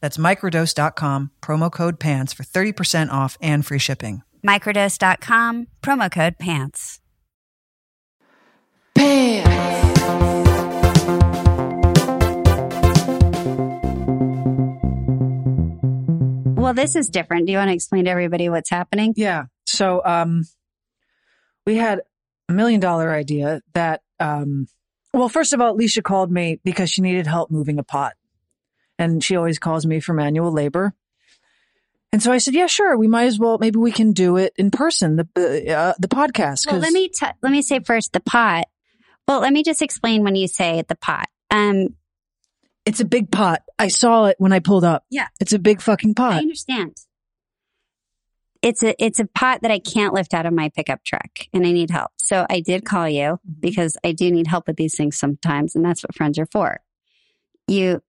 That's microdose.com, promo code PANTS for 30% off and free shipping. Microdose.com, promo code PANTS. PANTS! Well, this is different. Do you want to explain to everybody what's happening? Yeah. So, um, we had a million dollar idea that, um, well, first of all, Leisha called me because she needed help moving a pot. And she always calls me for manual labor. And so I said, yeah, sure. We might as well, maybe we can do it in person, the, uh, the podcast. Well, let me t- let me say first the pot. Well, let me just explain when you say the pot. Um, it's a big pot. I saw it when I pulled up. Yeah. It's a big fucking pot. I understand. It's a it's a pot that I can't lift out of my pickup truck, and I need help. So I did call you because I do need help with these things sometimes, and that's what friends are for. You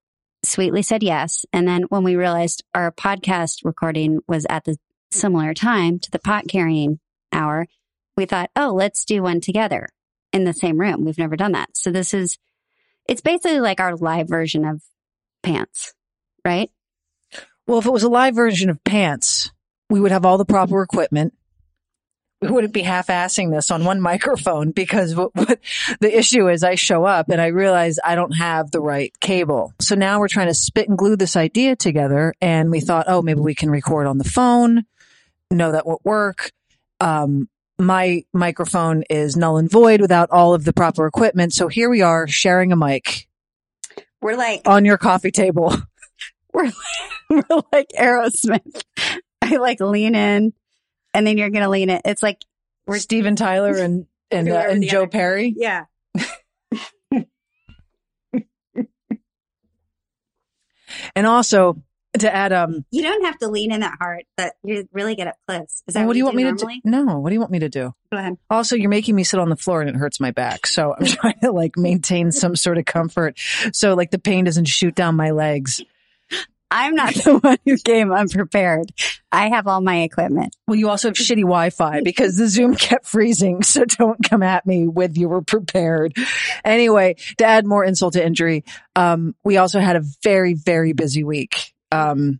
sweetly said yes, and then when we realized our podcast recording was at the similar time to the pot carrying hour, we thought, oh, let's do one together in the same room. We've never done that, so this is it's basically like our live version of pants, right? Well, if it was a live version of pants, we would have all the proper equipment. We wouldn't be half-assing this on one microphone because what, what the issue is I show up and I realize I don't have the right cable. So now we're trying to spit and glue this idea together and we thought, oh, maybe we can record on the phone. No, that won't work. Um, my microphone is null and void without all of the proper equipment. So here we are sharing a mic We're like on your coffee table. we're we're like Aerosmith. I like lean in, and then you're gonna lean it. It's like We're Steven Tyler and and, uh, and Joe other- Perry. yeah. And also to add, um, You don't have to lean in that hard, but you're really get up close. Is that what, what, do you want me to do? No, what do you want me to do? Go ahead. Also, you're making me sit on the floor and it hurts my back. So I'm trying to like maintain some sort of comfort. So like the pain doesn't shoot down my legs. I'm not the one who came unprepared. I have all my equipment. Well, you also have shitty Wi-Fi because the Zoom kept freezing. So don't come at me with you were prepared. Anyway, to add more insult to injury, um, we also had a very, very busy week. Um,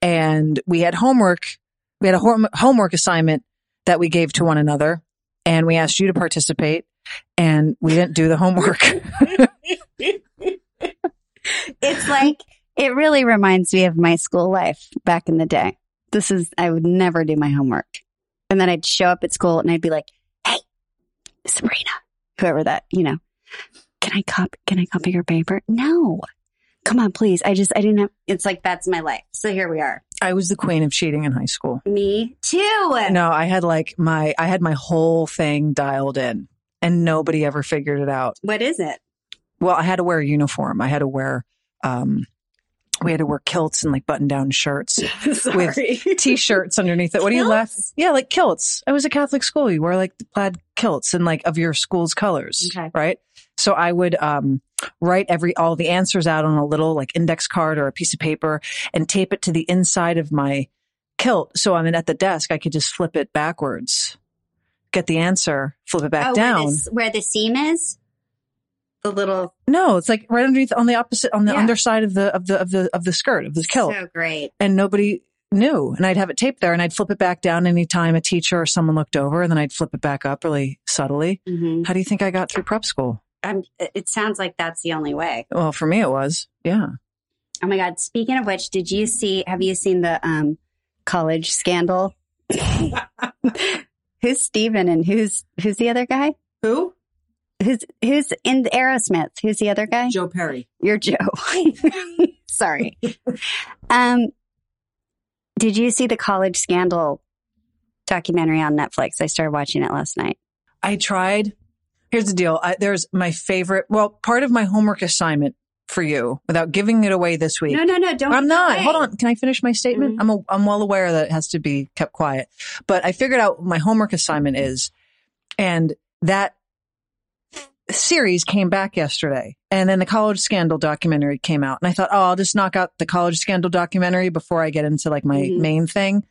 and we had homework. We had a hom- homework assignment that we gave to one another and we asked you to participate and we didn't do the homework. It's like it really reminds me of my school life back in the day. This is I would never do my homework. And then I'd show up at school and I'd be like, Hey, Sabrina, whoever that, you know, can I copy can I copy your paper? No. Come on, please. I just I didn't have it's like that's my life. So here we are. I was the queen of cheating in high school. Me too. No, I had like my, I had my whole thing dialed in and nobody ever figured it out. What is it? Well, I had to wear a uniform. I had to wear, um, we had to wear kilts and like button down shirts, with t-shirts underneath it. What do you laugh? Yeah, like kilts. I was a Catholic school. You wear like the plaid kilts and like of your school's colors, Okay. right? So I would, um, write every, all the answers out on a little like index card or a piece of paper and tape it to the inside of my kilt. So I'm at the desk. I could just flip it backwards, get the answer, flip it back oh, down. Where, this, where the seam is? The little No, it's like right underneath on the opposite on the Yeah. underside of the of the of the of the skirt of the kilt. so great. and nobody knew. And I'd have it taped there and I'd flip it back down anytime a teacher or someone looked over and then I'd flip it back up really subtly. hmm How do you think I got through prep school? I'm, it sounds like that's the only way. Well, for me it was. Yeah. Oh my God. Speaking of which, did you see, have you seen the um, college scandal who's Steven and who's who's the other guy? Who? Who's who's in the Aerosmith? Who's the other guy? Joe Perry. You're Joe. Sorry. Um, did you see the college scandal documentary on Netflix? I started watching it last night. I tried. Here's the deal. I, there's my favorite. Well, part of my homework assignment for you, without giving it away this week. No, no, no. Don't. I'm not. away. Hold on. Can I finish my statement? Mhm. I'm a, I'm well aware that it has to be kept quiet, but I figured out what my homework assignment is, and that series came back yesterday, and then the college scandal documentary came out, and I thought, oh, I'll just knock out the college scandal documentary before I get into like my Mhm. main thing.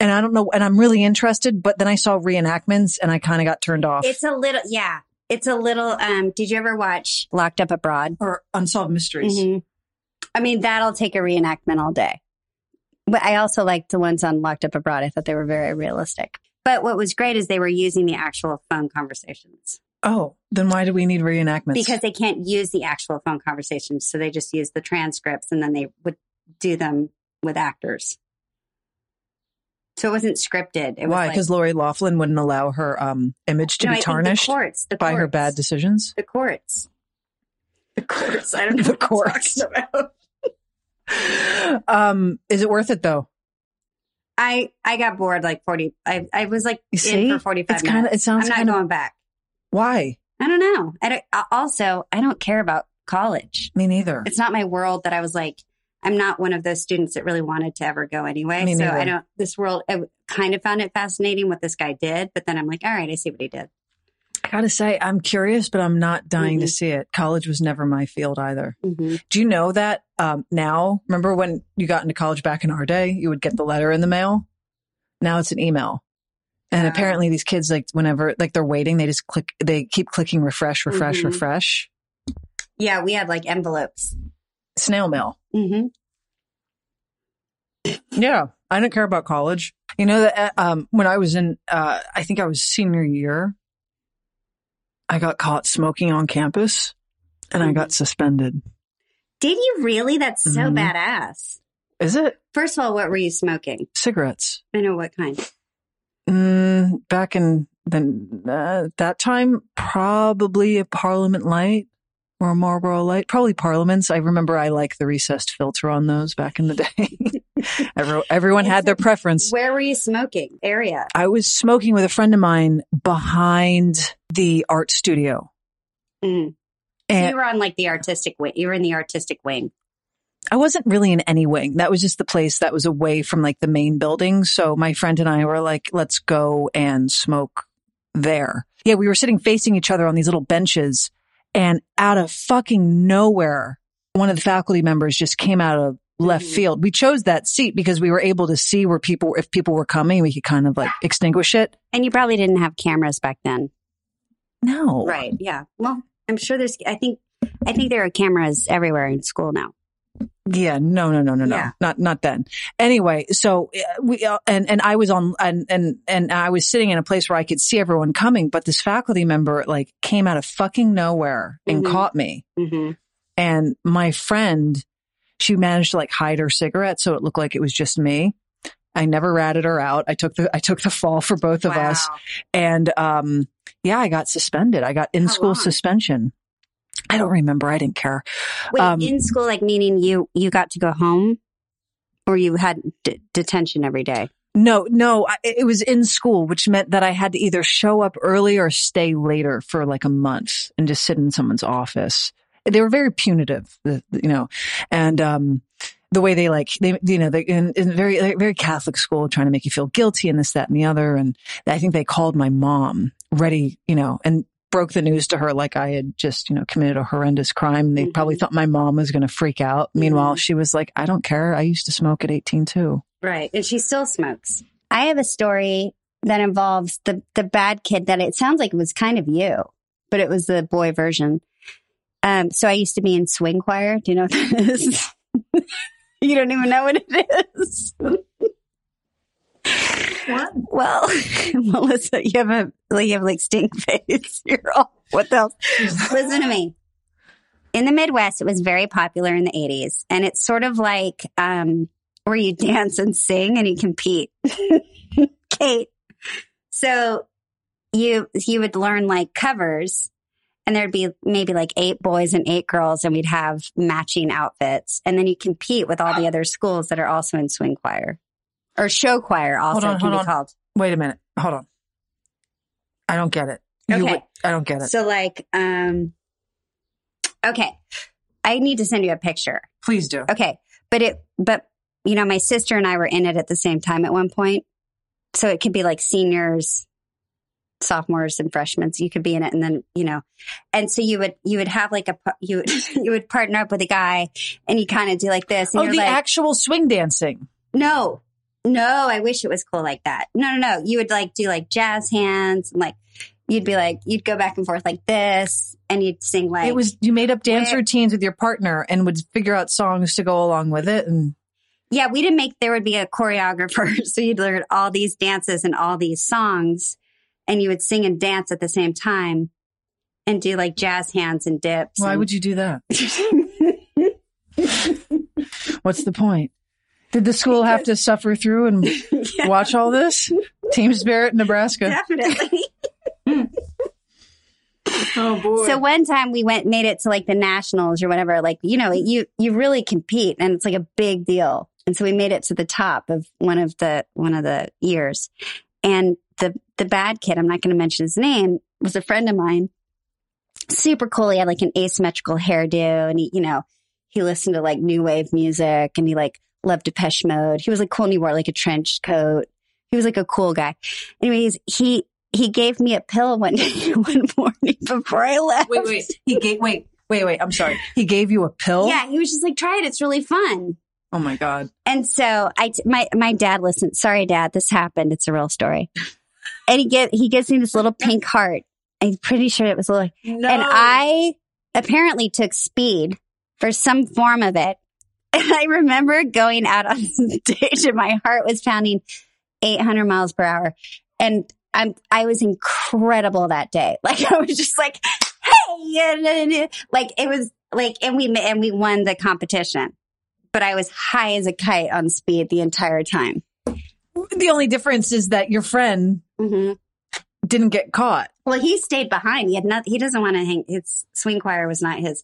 And I don't know, and I'm really interested, but then I saw reenactments and I kind of got turned off. It's a little. Yeah, it's a little. Um, did you ever watch Locked Up Abroad? or unsolved mysteries. Mhm. I mean, that'll take a reenactment all day. But I also liked the ones on Locked Up Abroad. I thought they were very realistic. But what was great is they were using the actual phone conversations Oh, then why do we need reenactments? because they can't use the actual phone conversations. So they just use the transcripts and then they would do them with actors. So it wasn't scripted. It was why? like- Because Lori Laughlin wouldn't allow her um, image to No, be think the tarnished courts, the by her bad decisions. The courts. The courts. I don't know The courts. talking about. um, is it worth it though? I I got bored like forty. I I was like You see? in for forty five It's minutes. kind of. It sounds I'm not kind of. going back. Why? I don't know. I don't, also, I don't care about college. Me neither. It's not my world that I was like, I'm not one of those students that really wanted to ever go anyway. Me so neither. I don't, this world, I kind of found it fascinating what this guy did, but then I'm like, all right, I see what he did. I gotta say, I'm curious, but I'm not dying to Mhm. see it. College was never my field either. Mm-hmm. Do you know that um, now? Remember when you got into college back in our day, you would get the letter in the mail. Now it's an email. And apparently these kids, like whenever, like they're waiting, they just click, they keep clicking refresh, refresh, Mhm. refresh. Yeah, we had like envelopes. Snail mail. Mm-hmm. Yeah. I don't care about college. You know that, uh, um, when I was in, uh, I think I was senior year, I got caught smoking on campus and I got suspended. Did you really? That's so Mhm. badass. Is it First of all, what were you smoking? cigarettes? I know what kind. Mm, back in the, uh, that time, probably a Parliament Light or a Marlboro Light. Probably Parliaments. I remember I like the recessed filter on those back in the day. Every, everyone had their preference. Where were you smoking? Area. I was smoking with a friend of mine behind the art studio. Mm. So you were on like the artistic wing. You were in the artistic wing. I wasn't really in any wing. That was just the place that was away from like the main building. So my friend and I were like, let's go and smoke there. Yeah, we were sitting facing each other on these little benches and out of fucking nowhere, one of the faculty members just came out of left Mhm. field. We chose that seat because we were able to see where people, if people were coming, we could kind of like extinguish it. And you probably didn't have cameras back then. No. Right. Yeah. Well, I'm sure there's, I think, I think there are cameras everywhere in school now. Yeah, no, no, no, no, no, Yeah. not not then. Anyway, so uh, we uh, and and I was on and and and I was sitting in a place where I could see everyone coming, but this faculty member like came out of fucking nowhere and Mhm. caught me. Mm-hmm. And my friend, she managed to like hide her cigarette so it looked like it was just me. I never ratted her out. I took the I took the fall for both of us, and um, yeah, I got suspended. I got in How school long? suspension. I don't remember. I didn't care. Wait, Um, in school, like meaning you you got to go home, or you had d- detention every day. No, no, I- it was in school, which meant that I had to either show up early or stay later for like a month and just sit in someone's office. They were very punitive, you know, and, um, the way they like, they, you know, they, in, in very, like, very Catholic school, trying to make you feel guilty and this, that, and the other. And I think they called my mom ready, you know, and broke the news to her like I had just, you know, committed a horrendous crime. They Mhm. probably thought my mom was going to freak out. Meanwhile, Mhm. she was like, I don't care. I used to smoke at 18 too. Right, and she still smokes. I have a story that involves the the bad kid that it sounds like it was kind of you, but it was the boy version. Um, so I used to be in swing choir. Do you know what that is? you don't even know what it is. What? Well, Melisa, you have a like you have like stink face. You're all what the hell? Listen to me. In the Midwest, it was very popular in the 80s. And it's sort of like um, where you dance and sing and you compete. Kate. So you you would learn like covers and there'd be maybe like eight boys and eight girls and we'd have matching outfits and then you compete with all the other schools that are also in swing choir or show choir also on, can hold be on. called Wait a minute. Hold on. I don't get it. You Okay. would- I don't get it. so like um okay i need to send you a picture Please do. okay but it but you know my sister and i were in it at the same time at one point so it could be like seniors sophomores and freshmen so you could be in it and then you know and so you would you would have like a you would you would partner up with a guy and you kind of do like this and Oh, the like actual swing dancing. no no i wish it was cool like that no no no you would like do like jazz hands and like you'd be like you'd go back and forth like this and you'd sing like it was you made up dance Where- routines with your partner and would figure out songs to go along with it. And Yeah, we didn't make, there would be a choreographer. So you'd learn all these dances and all these songs, and you would sing and dance at the same time and do like jazz hands and dips. why and- would you do that? What's the point? Did the school have to suffer through and Yeah, watch all this? Team Spirit, Nebraska. definitely. Oh boy. So one time we went, made it to like the nationals or whatever. Like, you know, you, you really compete and it's like a big deal. And so we made it to the top of one of the, one of the years. And the, the bad kid, I'm not going to mention his name, was a friend of mine. Super cool. He had like an asymmetrical hairdo and he, you know, he listened to like new wave music and he like loved Depeche Mode. He was like cool and he wore like a trench coat. He was like a cool guy. Anyways, he, he gave me a pill one day, one morning before I left. wait, wait. He gave wait, wait, wait. I'm sorry. He gave you a pill? Yeah, he was just like, try it. It's really fun. Oh my God. And so I, t- my, my dad listened. Sorry, dad, this happened. It's a real story. And he get, he gives me this little pink heart. I'm pretty sure it was a little, No. and I apparently took speed for some form of it. And I remember going out on stage and my heart was pounding 800 miles per hour. And I'm, I was incredible that day. Like I was just like, hey, like it was like, and we, and we won the competition, but I was high as a kite on speed the entire time. the only difference is that your friend Mm-hmm. didn't get caught. Well, he stayed behind. He had not, he doesn't want to hang, his swing choir was not his.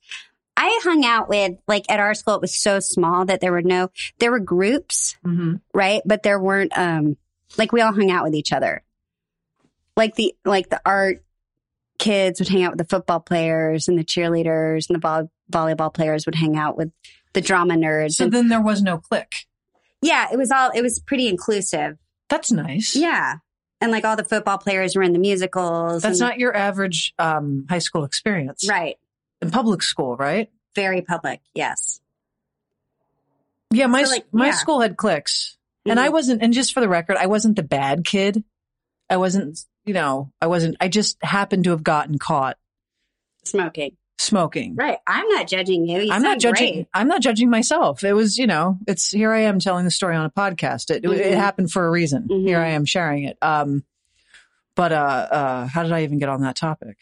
I hung out with, like at our school, it was so small that there were no, there were groups, Mm-hmm. right? But there weren't, um, like we all hung out with each other. Like the, like the art kids would hang out with the football players and the cheerleaders and the vol- volleyball players would hang out with the drama nerds. So and, then there was no clique. yeah, it was all, it was pretty inclusive. That's nice. Yeah. And like all the football players were in the musicals. That's and- not your average um, high school experience. right. In public school, right? Very public. Yes. Yeah, my So, like, my yeah. school had cliques. And I Mhm. wasn't and just for the record, I wasn't the bad kid. I wasn't, you know, I wasn't I just happened to have gotten caught smoking. smoking. Right. I'm not judging you. You I'm not judging. great. I'm not judging myself. It was, you know, it's here I am telling the story on a podcast. It, Mhm. it happened for a reason. Mhm. Here I am sharing it. Um, but uh, uh, how did I even get on that topic?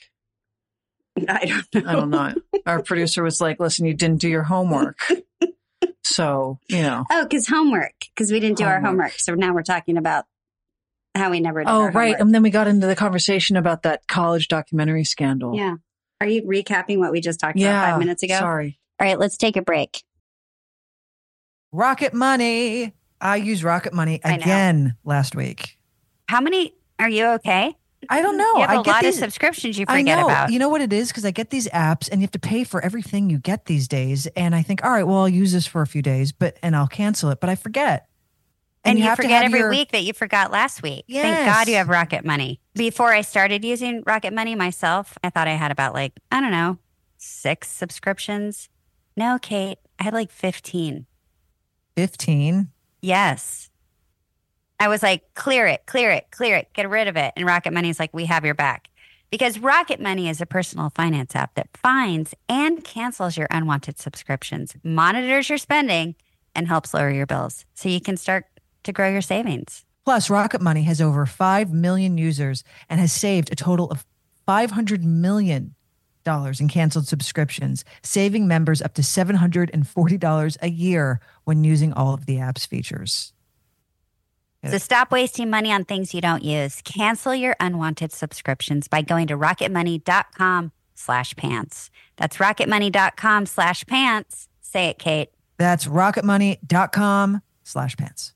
I don't know. I don't know. Our producer was like, "Listen, you didn't do your homework." So you know. Oh, because homework. Because we didn't do our Homework. homework. So now we're talking about how we never did Oh, our right. homework. And then we got into the conversation about that college documentary scandal. Yeah. Are you recapping what we just talked Yeah. about five minutes ago? Sorry. All right, let's take a break. Rocket Money. I used Rocket Money again last week. How many are you okay? I don't hmm. know. You have I a get lot these, of subscriptions you I forget know. about. You know what it is? Because I get these apps and you have to pay for everything you get these days. And I think, all right, well, I'll use this for a few days, but and I'll cancel it. But I forget. and you, have forget every your- week that you forgot last week. Thank God you have Rocket Money. Before I started using Rocket Money myself, I thought I had about like, I don't know, six subscriptions. No, Kate, I had like 15. 15. Yes. I was like, clear it, clear it, clear it, get rid of it. And Rocket Money is like, we have your back. Because Rocket Money is a personal finance app that finds and cancels your unwanted subscriptions, monitors your spending, and helps lower your bills so you can start to grow your savings. Plus, Rocket Money has over 5 million users and has saved a total of $500 million in canceled subscriptions, saving members up to $740 a year when using all of the app's features. So stop wasting money on things you don't use. Cancel your unwanted subscriptions by going to rocketmoney.com slash pants. That's rocketmoney.com slash pants. Say it, Kate. That's rocketmoney.com slash pants.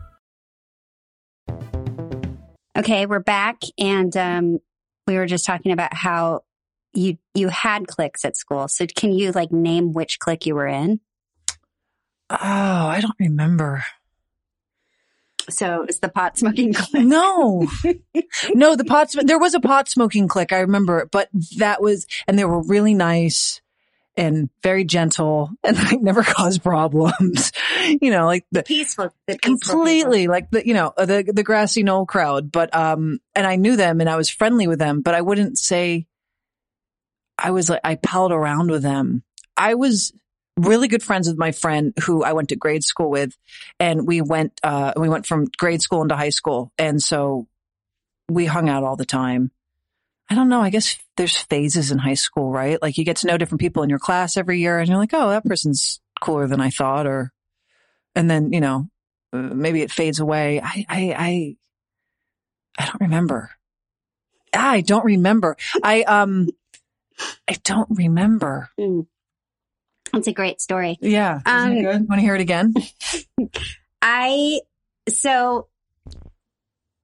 Okay, we're back, and um, we were just talking about how you you had cliques at school. So can you like name which clique you were in? Oh, I don't remember. So it's the pot smoking clique. No, no, the pot, there was a pot smoking clique. I remember it, but that was, and they were really nice and very gentle and like never cause problems. you know, like the Peaceful, the peaceful completely like the, you know, the, the grassy knoll crowd. But, um, and I knew them and I was friendly with them, but I wouldn't say I was like, I palled around with them. I was really good friends with my friend who I went to grade school with and we went, uh, we went from grade school into high school. And so we hung out all the time. I don't know. I guess there's phases in high school, right? Like you get to know different people in your class every year and you're like, oh, that person's cooler than I thought. Or, and then, you know, maybe it fades away. I, I, I, I don't remember. I don't remember. I, um, I don't remember. Mm. It's a great story. Yeah. Um, it good? Want to hear it again? I so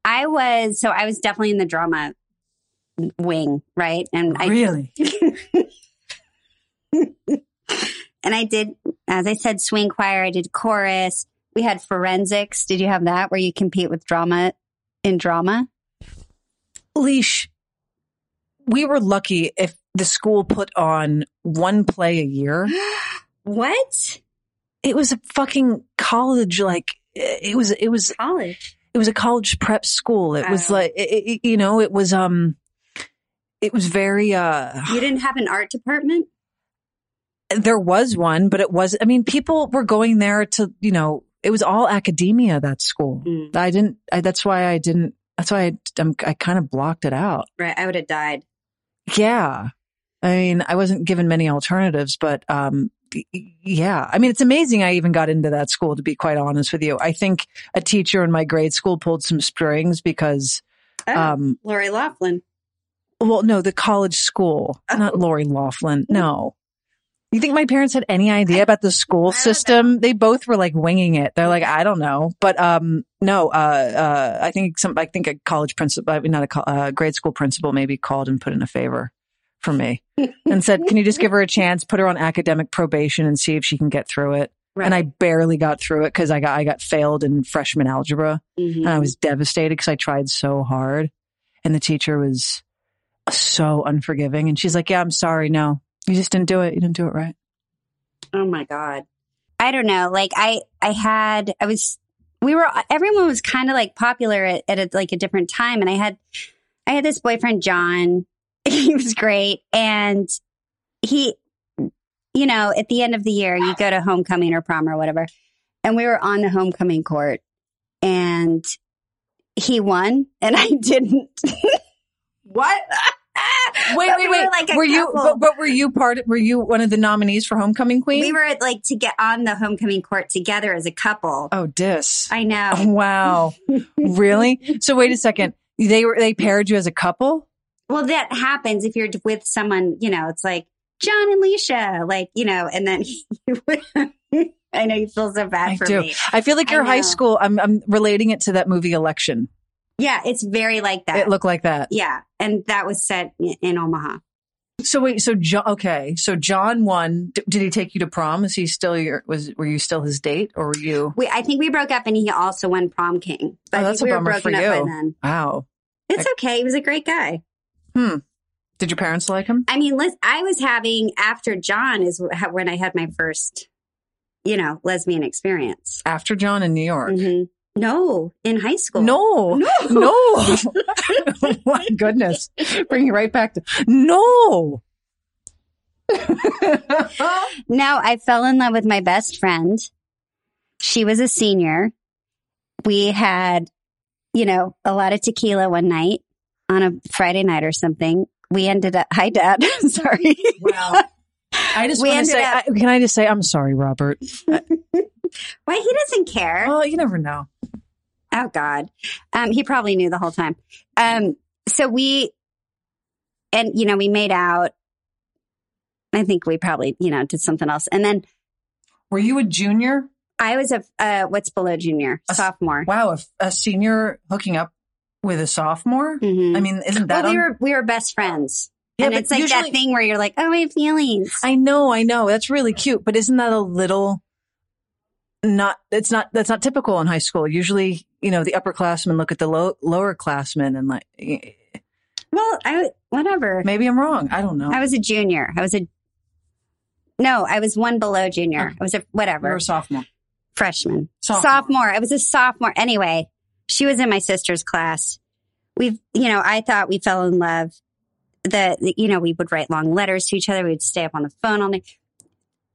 I was so I was definitely in the drama wing, right? And I really? and I did, as I said, swing choir. I did chorus. We had forensics. Did you have that where you compete with drama in drama? Leash, we were lucky if the school put on one play a year. What It was a fucking college, like, it was, it was, college? it was a college prep school. It was like, it, it- you know, it was, um, it was very, uh, You didn't have an art department? there was one, but it was, I mean, people were going there to, you know, it was all academia, that school. Mm. I didn't, I, that's why I didn't, that's why I, I'm, I kind of blocked it out. Right, I would have died. Yeah. I mean, I wasn't given many alternatives, but, um, yeah. I mean, it's amazing I even got into that school, to be quite honest with you. I think a teacher in my grade school pulled some strings because, Oh, um, Lori Laughlin. Well, no, the college school, not Oh. Lori Laughlin. No. You think my parents had any idea about the school system? They both were like winging it. They're like, I don't know, but um, no. Uh, uh, I think some. I think a college principal, I mean, not a co- uh, grade school principal, maybe called and put in a favor for me and said, "Can you just give her a chance? Put her on academic probation and see if she can get through it." Right. And I barely got through it because I got I got failed in freshman algebra. Mhm. And I was devastated because I tried so hard. And the teacher was so unforgiving. And she's like, Yeah, I'm sorry. No, you just didn't do it. You didn't do it right. Oh my god. I don't know. Like I I had I was we were everyone was kind of like popular at, at a, like a different time and I had I had this boyfriend John. He was great and he you know, at the end of the year you go to homecoming or prom or whatever. And we were on the homecoming court and he won and I didn't. What? Wait, wait, we wait. Were, like were you, but, but were you part, were you one of the nominees for Homecoming Queen? we were like to get on the homecoming court together as a couple. oh, dis. I know. Oh, wow. really? So wait a second. They were, they paired you as a couple? Well, that happens if you're with someone, you know, it's like John and Leisha, like, you know, and then I know you feel so bad I for do. me. I feel like your high school, I'm, I'm relating it to that movie Election. Yeah, it's very like that. It looked like that. yeah. And that was set in, in Omaha. So wait, so John, okay, so John won. D- did he take you to prom? Is he still your? Was were you still his date, or were you? We, I think we broke up and he also won prom king. But Oh, that's a we were bummer broken for up by you. then. Wow. It's okay. He was a great guy. Hmm. Did your parents like him? I mean, les- I was having, after John is when I had my first, you know, lesbian experience. After John in New York. hmm No, in high school. No, No. no. oh my goodness. Bring it right back to no. No, I fell in love with my best friend. She was a senior. We had, you know, a lot of tequila one night on a Friday night or something. We ended up, hi, dad. Sorry. wow. I just We want to ended say, up- I, can I just say, I'm sorry, Robert. Why? He doesn't care. Well, you never know. Oh God. Um, he probably knew the whole time. Um, so we, and you know, we made out. I think we probably, you know, did something else. And then Were you a junior? I was a, uh, what's below junior, A sophomore. Wow, a, a senior hooking up with a sophomore? Mhm. I mean, isn't that well, we were, we were best friends. Yeah, and it's like usually- that thing where you're like, oh, have feelings. I know, I know. That's really cute, but isn't that a little not it's not that's not typical in high school. Usually, you know, the upperclassmen look at the low, lower classmen and like well, I, whatever. maybe I'm wrong. I don't know. I was a junior. I was a, no, I was one below junior. I was a, whatever. you whatever. were a sophomore. freshman, Sophomore. sophomore. I was a sophomore. Anyway, she was in my sister's class. We've, you know, I thought we fell in love. The- you know, we would write long letters to each other. We'd stay up on the phone all night.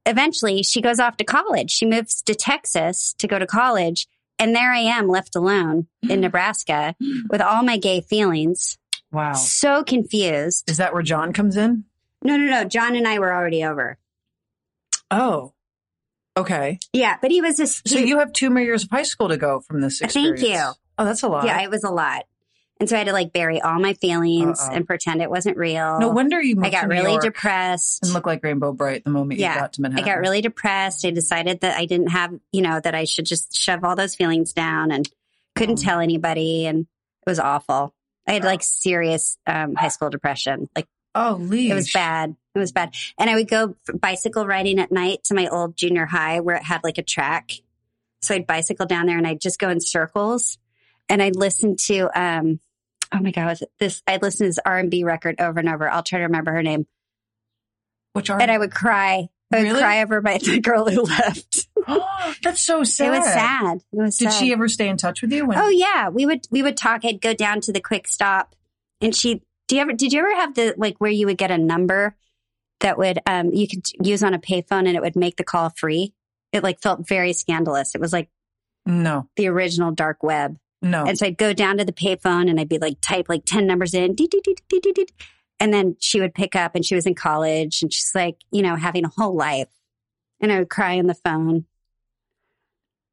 Eventually, she goes off to college. She moves to Texas to go to college. And there I am left alone in mm. Nebraska mm. with all my gay feelings. Wow. So confused. Is that where John comes in? No, no, no. John and I were already over. Oh. Okay. Yeah, but he was just, So you have two more years of high school to go from this Thank you. Oh, that's a lot. yeah, it was a lot. And so I had to like bury all my feelings Uh-oh. and pretend it wasn't real. no wonder you I got really York depressed. and looked like Rainbow Brite the moment Yeah, you got to Manhattan. I got really depressed. I decided that I didn't have, you know, that I should just shove all those feelings down and couldn't Oh. tell anybody. And it was awful. I had like serious um, high school depression. Like Oh, Lee. it was bad. It was bad. And I would go bicycle riding at night to my old junior high where it had like a track. So I'd bicycle down there and I'd just go in circles and I'd listen to, um, oh my God, was it this, I'd listen to this R&B record over and over. I'll try to remember her name. Which are And I would cry. I would Really? cry over my, the girl who left. That's so sad. It was sad. It was Did sad. she ever stay in touch with you? When, Oh yeah, we would we would talk. I'd go down to the quick stop, and she. Do you ever? Did you ever have the like where you would get a number that would um you could use on a payphone and it would make the call free? It like felt very scandalous. It was like No, the original dark web. No. And so I'd go down to the payphone and I'd be like type like ten numbers in, dee, dee, dee, and then she would pick up and she was in college and she's like you know having a whole life, and I would cry on the phone.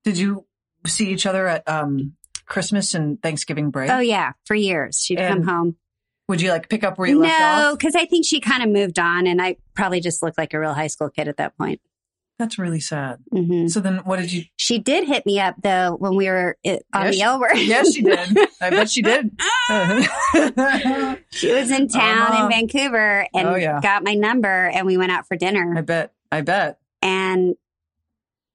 Did you see each other at um, Christmas and Thanksgiving break? Oh yeah, for years she'd come home. Would you like pick up where you left off? No, because I think she kind of moved on, and I probably just looked like a real high school kid at that point. That's really sad. hmm So then, what did you? She did hit me up though when we were uh, on Yes, the L Word. Yes, she did. I bet she did. She was in town Uh-huh. in Vancouver and Oh, yeah. got my number, and we went out for dinner. I bet. I bet. And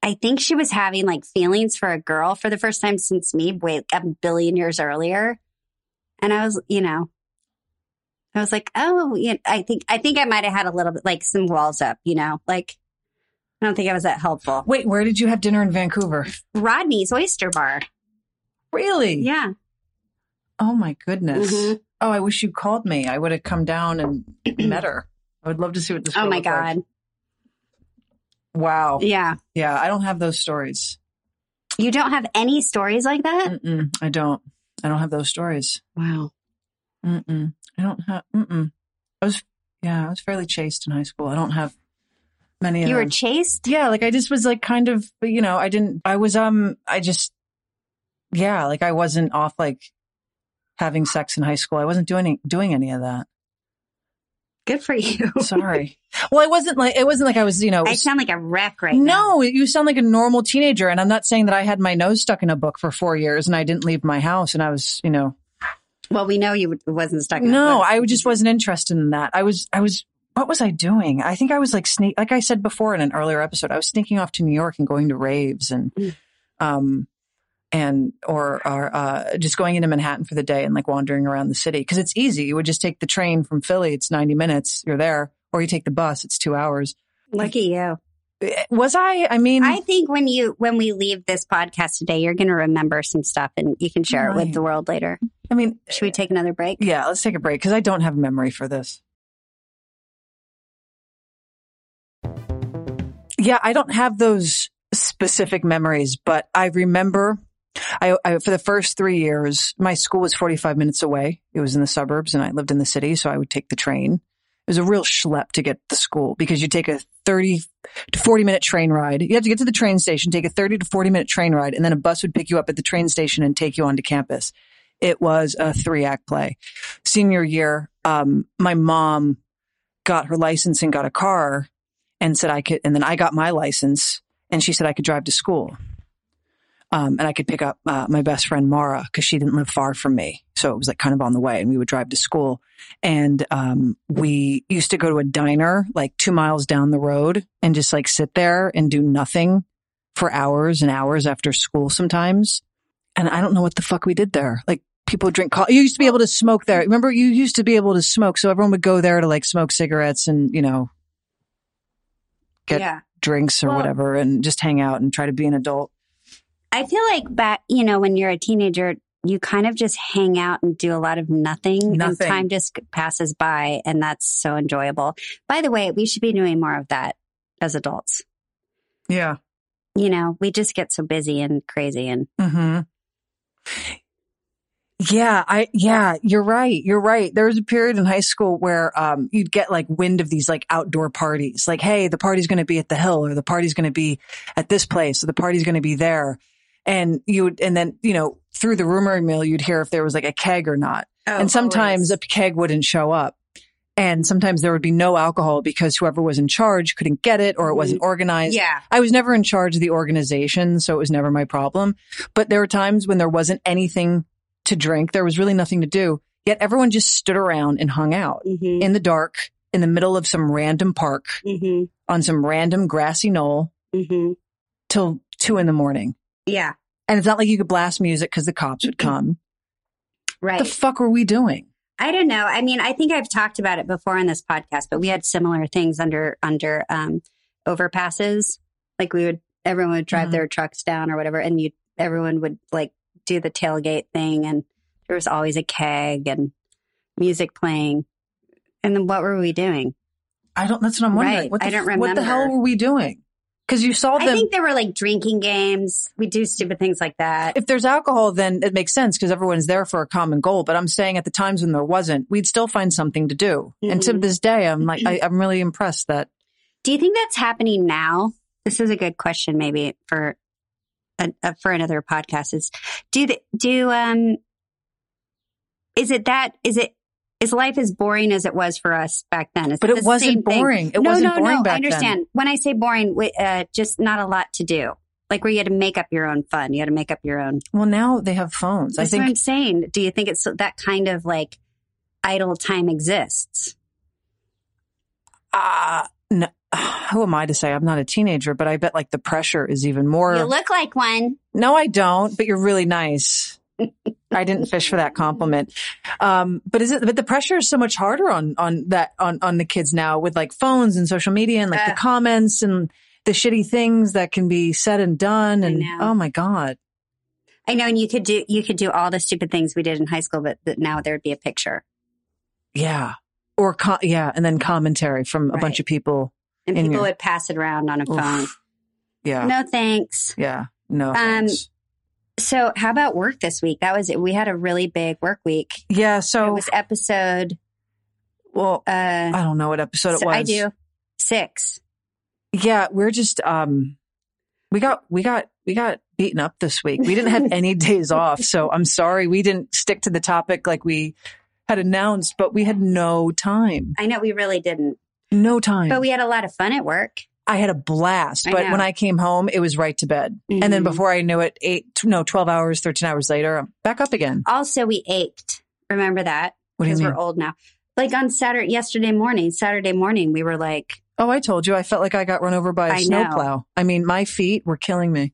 I think she was having like feelings for a girl for the first time since me, wait, a billion years earlier. And I was, you know, I was like, oh, yeah, I think I think I might have had a little bit like some walls up, you know, like. I don't think I was that helpful. Wait, where did you have dinner in Vancouver? Rodney's Oyster Bar. Really? Yeah. Oh my goodness. Mhm. Oh, I wish you called me. I would have come down and met her. I would love to see what this. Oh my looked like. God. Wow. Yeah. Yeah, I don't have those stories. You don't have any stories like that? Mm-mm, I don't. I don't have those stories. Wow. Mm-mm. I don't have. Mm-mm. I was. Yeah, I was fairly chaste in high school. I don't have many. Of You were them. chased? yeah, like I just was like kind of. You know, I didn't. I was. Um. I just. Yeah, like I wasn't off like having sex in high school. I wasn't doing doing any of that. Good for you. Sorry. well, I wasn't like it wasn't like I was. You know. I sound like a wreck right now. no, you sound like a normal teenager, and I'm not saying that I had my nose stuck in a book for four years and I didn't leave my house, and I was, you know, Well, we know you wasn't stuck in a no. I just wasn't interested in that. I was, I was, what was I doing? I think I was like sneak, like I said before in an earlier episode, I was sneaking off to New York and going to raves and, Mm. um, and or or uh, just going into Manhattan for the day and like wandering around the city because it's easy. You would just take the train from Philly; it's ninety minutes, you're there, or you take the bus; it's two hours. Lucky you. Was I? I mean, I think when you when we leave this podcast today, you're going to remember some stuff, and you can share it with the world later. I mean, Should we take another break? yeah, let's take a break because I don't have memory for this. Yeah, I don't have those specific memories, but I remember I, I for the first three years, my school was 45 minutes away. It was in the suburbs and I lived in the city. So I would take the train. It was a real schlep to get to school because you take a 30 to 40 minute train ride. You have to get to the train station, take a 30 to 40 minute train ride, and then a bus would pick you up at the train station and take you onto campus. It was a three act play. Senior year, um, my mom got her license and got a car and said I could, and then I got my license and she said I could drive to school. Um, and I could pick up uh, my best friend Mara because she didn't live far from me. So it was like kind of on the way and we would drive to school. And um, we used to go to a diner like two miles down the road and just like sit there and do nothing for hours and hours after school sometimes. And I don't know what the fuck we did there. Like people drink coffee. You used to be able to smoke there. Remember, you used to be able to smoke. So everyone would go there to like smoke cigarettes and, you know, get yeah. drinks or Well- whatever and just hang out and try to be an adult. I feel like back, you know, when you're a teenager, you kind of just hang out and do a lot of nothing, and time just passes by, and that's so enjoyable. By the way, we should be doing more of that as adults. Yeah. You know, we just get so busy and crazy, and hmm Yeah, I yeah, you're right. You're right. There was a period in high school where um you'd get like wind of these like outdoor parties. Like, hey, the party's going to be at the hill or the party's going to be at this place or the party's going to be there. And you would and then, you know, through the rumor mill you'd hear if there was like a keg or not. and sometimes a keg wouldn't show up. And sometimes there would be no alcohol because whoever was in charge couldn't get it or it wasn't organized. yeah, I was never in charge of the organization, so it was never my problem. But there were times when there wasn't anything to drink. There was really nothing to do. Yet everyone just stood around and hung out mm-hmm. in the dark in the middle of some random park Mm-hmm. on some random grassy knoll Mm-hmm. till two in the morning. yeah, And it's not like you could blast music because the cops would come. right. What the fuck were we doing? I don't know. I mean, I think I've talked about it before on this podcast, but we had similar things under under um, overpasses. Like we would, everyone would drive Mhm. their trucks down or whatever, and you, everyone would like do the tailgate thing, and there was always a keg and music playing. And then what were we doing? I don't, that's what I'm wondering. Right. What the, I don't f- What the hell were we doing? Because you saw them. I think there were like drinking games. We do stupid things like that. if there's alcohol, then it makes sense because everyone's there for a common goal. But I'm saying at the times when there wasn't, we'd still find something to do. And to Mhm. this day, I'm like, I, I'm really impressed that Do you think that's happening now? This is a good question, maybe for a, a, for another podcast. Is do the, do um is it that is it is life as boring as it was for us back then? Is But it the wasn't boring. It no, wasn't no, boring no. I then. understand. When I say boring, uh, just not a lot to do. Like where you had to make up your own fun. You had to make up your own. well, now they have phones. That's I what I'm saying. Do you think it's that kind of like idle time exists? uh, no, who am I to say? I'm not a teenager, but I bet like the pressure is even more. You look like one. No, I don't, but you're really nice. I didn't fish for that compliment. Um, but is it, but the pressure is so much harder on, on that, on, on the kids now with like phones and social media and like the comments and the shitty things that can be said and done. And oh my God. I know, and you could do you could do all the stupid things we did in high school, but, but now there'd be a picture, Yeah. Or, co- yeah. And then commentary from a bunch of people. And people your- would pass it around on a Oof. phone. Yeah. No thanks. Yeah. No. Um, thanks. So, how about work this week? That was it. We had a really big work week. yeah. So it was episode. well, Uh, I don't know what episode it was. I do six. Yeah, we're just um we got we got we got beaten up this week. We didn't have any days off, so I'm sorry we didn't stick to the topic like we had announced, but we had no time. I know we really didn't, No time. but we had a lot of fun at work. I had a blast, but know. when I came home, it was right to bed. And then Mhm. before I knew it, 8 no, 12 hours, 13 hours later, I'm back up again. Also, we ached. Remember that? What do you Because we're old now. Like on Saturday, yesterday morning, Saturday morning, we were like, Oh, I told you I felt like I got run over by a I know. snowplow. I mean, my feet were killing me.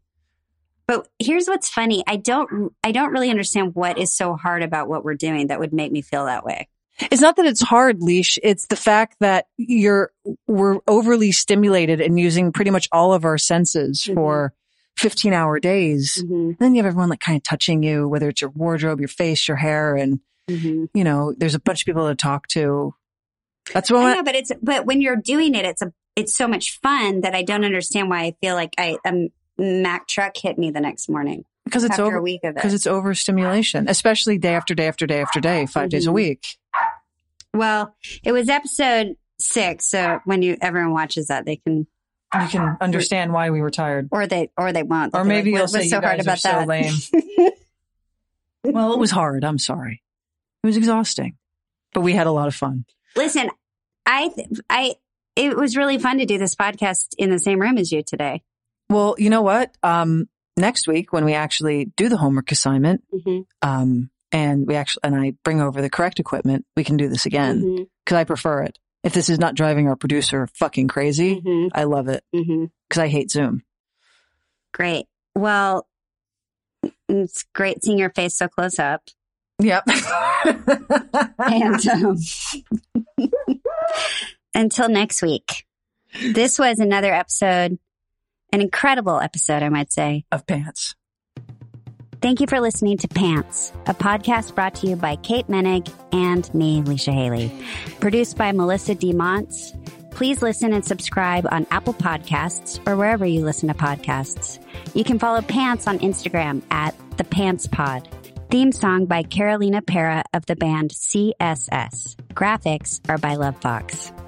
But here's what's funny. I don't I don't really understand what is so hard about what we're doing that would make me feel that way. It's not that it's hard, leash. It's the fact that you're, we're overly stimulated and using pretty much all of our senses Mhm. for 15 hour days. Mhm. Then you have everyone like kind of touching you, whether it's your wardrobe, your face, your hair, and Mhm. you know, there's a bunch of people to talk to. That's I what know, but it's but when you're doing it, it's a it's so much fun that I don't understand why I feel like I a Mack truck hit me the next morning because it's over a week of it. because it's overstimulation, especially day after day after day after day, 5 days a Mhm. week. Well, it was episode six, so when you everyone watches that, they can You can understand why we were tired. or they or they won't. Or They'll maybe like, you'll say was you so hard guys are about so that. lame. Well, it was hard. I'm sorry. It was exhausting, but we had a lot of fun. Listen, I I it was really fun to do this podcast in the same room as you today. Well, you know what? Um, next week when we actually do the homework assignment, Mm-hmm. um, and we actually, and I bring over the correct equipment, we can do this again Mm-hmm. because I prefer it. If this is not driving our producer fucking crazy, Mm-hmm. I love it Mm-hmm. because I hate Zoom. Great. Well, it's great seeing your face so close up. Yep. And um, until next week, this was another episode, an incredible episode, I might say. of pants. Thank you for listening to Pants, a podcast brought to you by Kate Moennig and me, Leisha Hailey. Produced by Melisa D. Monts. Please listen and subscribe on Apple Podcasts or wherever you listen to podcasts. You can follow Pants on Instagram at the Pants Pod. Theme song by Carolina Parra of the band CSS. Graphics are by Lovefoxxx.